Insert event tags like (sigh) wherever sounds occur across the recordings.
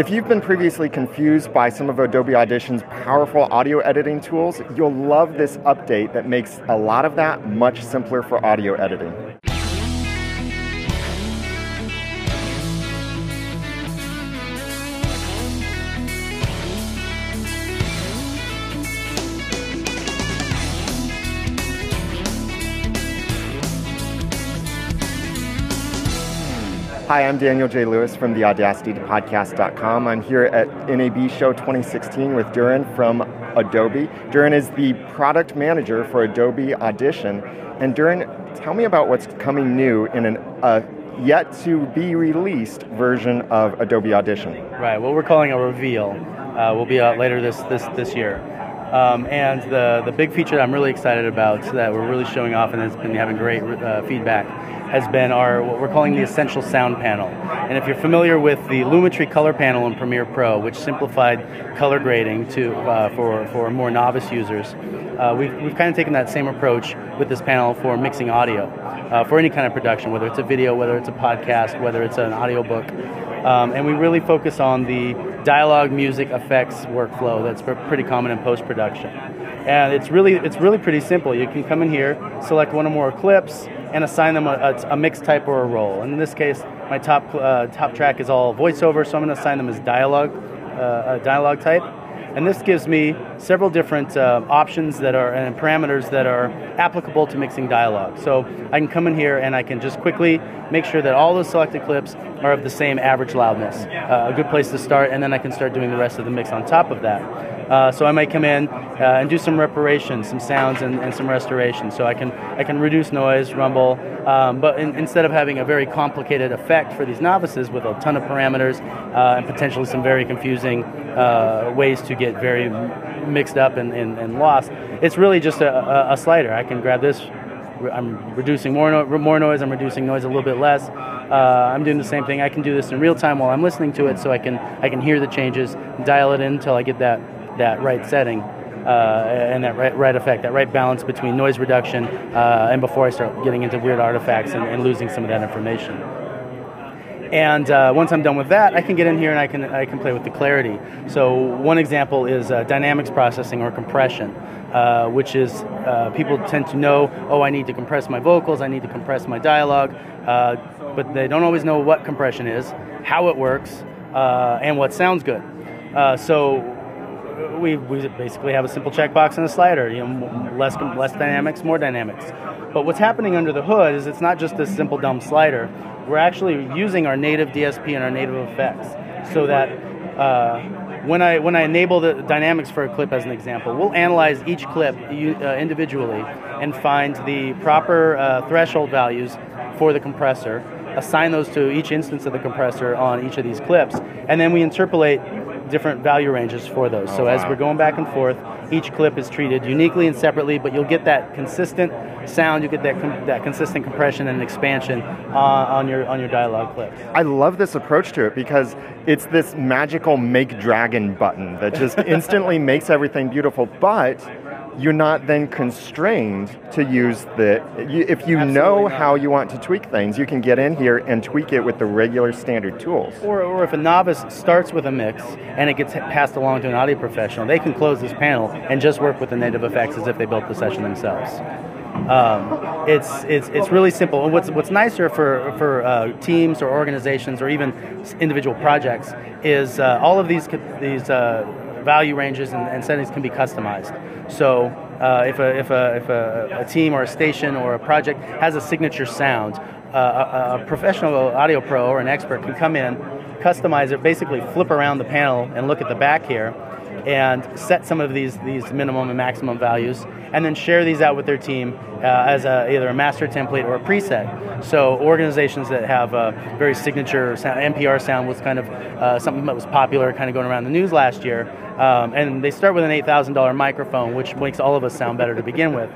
If you've been previously confused by some of Adobe Audition's powerful audio editing tools, you'll love this update that makes a lot of that much simpler for audio editing. Hi, I'm Daniel J. Lewis from the. I'm here at NAB Show 2016 with Durin from Adobe. Durin is the product manager for Adobe Audition. And Durin, tell me about what's coming new in an uh, yet to be released version of Adobe Audition. Right, what we're calling a reveal uh, will be out later this, this, this year. Um, and the, the big feature that I'm really excited about that we're really showing off and has been having great uh, feedback has been our what we're calling the Essential Sound Panel. And if you're familiar with the Lumetri Color Panel in Premiere Pro, which simplified color grading to uh, for for more novice users, uh, we've we've kind of taken that same approach with this panel for mixing audio uh, for any kind of production, whether it's a video, whether it's a podcast, whether it's an audiobook. Um, and we really focus on the dialogue, music, effects workflow that's pretty common in post production. And it's really it's really pretty simple. You can come in here, select one or more clips, and assign them a, a, a mix type or a role. And in this case, my top uh, top track is all voiceover, so I'm going to assign them as dialogue, uh, dialogue type. And this gives me several different uh, options that are and parameters that are applicable to mixing dialogue. So I can come in here and I can just quickly make sure that all those selected clips are of the same average loudness. Uh, a good place to start, and then I can start doing the rest of the mix on top of that. Uh, so I might come in uh, and do some reparation, some sounds, and, and, some restoration. So I can I can reduce noise, rumble, um, but in, instead of having a very complicated effect for these novices with a ton of parameters uh, and potentially some very confusing uh, ways to get very mixed up and, and, and lost, it's really just a, a, slider. I can grab this. I'm reducing more no, more noise. I'm reducing noise a little bit less. Uh, I'm doing the same thing. I can do this in real time while I'm listening to it, so I can I can hear the changes, dial it in until I get that that right setting uh, and that right, right, effect, that right balance between noise reduction uh, and before I start getting into weird artifacts and, and losing some of that information. And uh, once I'm done with that, I can get in here and I can I can play with the clarity. So one example is uh, dynamics processing or compression, uh, which is uh, people tend to know, oh, I need to compress my vocals, I need to compress my dialogue, uh, but they don't always know what compression is, how it works, uh, and what sounds good. so we, we basically have a simple checkbox and a slider. You know, less less dynamics, more dynamics. But what's happening under the hood is it's not just this simple dumb slider. We're actually using our native DSP and our native effects, so that uh, when I when I enable the dynamics for a clip as an example, we'll analyze each clip uh, individually and find the proper uh, threshold values for the compressor, assign those to each instance of the compressor on each of these clips, and then we interpolate different value ranges for those. Oh, so wow. as we're going back and forth, each clip is treated uniquely and separately, but you'll get that consistent sound, you get that com- that consistent compression and expansion uh, on your on your dialogue clips. I love this approach to it because it's this magical make dragon button that just (laughs) instantly makes everything beautiful, but you're not then constrained to use the. If you Absolutely know not. how you want to tweak things, you can get in here and tweak it with the regular standard tools. Or, or if a novice starts with a mix and it gets passed along to an audio professional, they can close this panel and just work with the native effects as if they built the session themselves. Um, it's, it's, it's really simple. And what's, what's nicer for, for uh, teams or organizations or even individual projects is uh, all of these, these uh, value ranges and, and settings can be customized. So uh, if, a, if, a, if a, a, team or a station or a project has a signature sound, uh, a, a, professional audio pro or an expert can come in, customize it, basically flip around the panel and look at the back here and set some of these, these minimum and maximum values and then share these out with their team uh, as a, either a master template or a preset. So organizations that have a very signature sound, NPR sound was kind of uh, something that was popular, kind of going around the news last year, um, and they start with an $8,000 microphone, which makes all of us sound better to begin with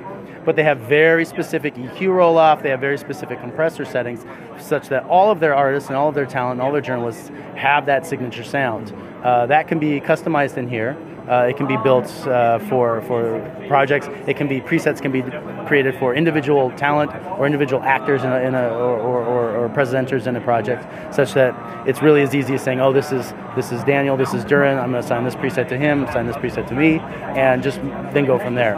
but they have very specific EQ roll off, they have very specific compressor settings, such that all of their artists and all of their talent and all their journalists have that signature sound. Uh, that can be customized in here. Uh, it can be built uh, for for projects. It can be presets can be created for individual talent or individual actors in a, in a or, or, or, or in a project, such that it's really as easy as saying, "Oh, this is this is Daniel, this is Durin. I'm going to assign this preset to him, assign this preset to me, and just then go from there."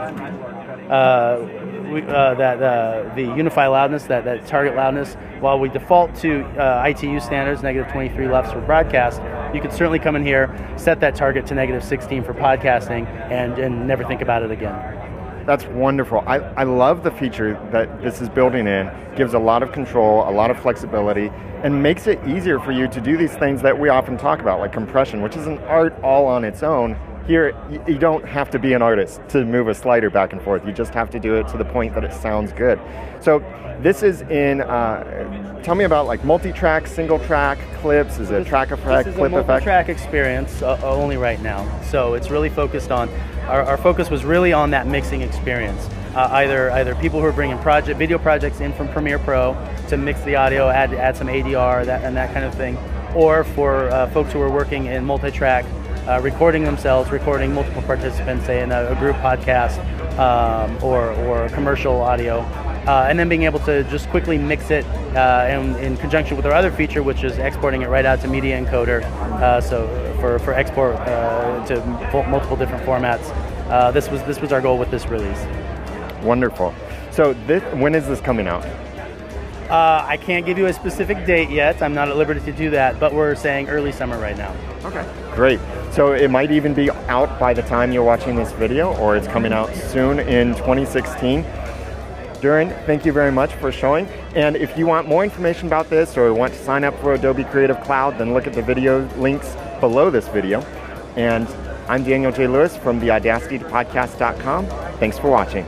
Uh, we, uh, that uh, the unify loudness, that, that target loudness, while we default to uh, ITU standards, negative 23 LUFS for broadcast, you can certainly come in here, set that target to negative 16 for podcasting, and, and never think about it again. That's wonderful. I, I love the feature that this is building in. Gives a lot of control, a lot of flexibility, and makes it easier for you to do these things that we often talk about, like compression, which is an art all on its own. Here, you don't have to be an artist to move a slider back and forth. You just have to do it to the point that it sounds good. So, this is in. Uh, tell me about like multi-track, single-track clips. Is it track effect, this is clip a effect? multi-track experience uh, only right now. So it's really focused on. Our, our focus was really on that mixing experience. Uh, either either people who are bringing project video projects in from Premiere Pro to mix the audio, add add some ADR, that and that kind of thing, or for uh, folks who are working in multi-track uh, recording themselves, recording multiple participants, say in a, a group podcast um, or, or commercial audio, uh, and then being able to just quickly mix it uh, in, in, conjunction with our other feature, which is exporting it right out to Media Encoder, uh, so for, for export uh, to multiple different formats. Uh, this was this was our goal with this release. Wonderful. So this, when is this coming out? Uh, I can't give you a specific date yet. I'm not at liberty to do that, but we're saying early summer right now. Okay. Great. So it might even be out by the time you're watching this video, or it's coming out soon in 2016. Durin, thank you very much for showing. And if you want more information about this or want to sign up for Adobe Creative Cloud, then look at the video links below this video. And I'm Daniel J. Lewis from the Podcast.com. Thanks for watching.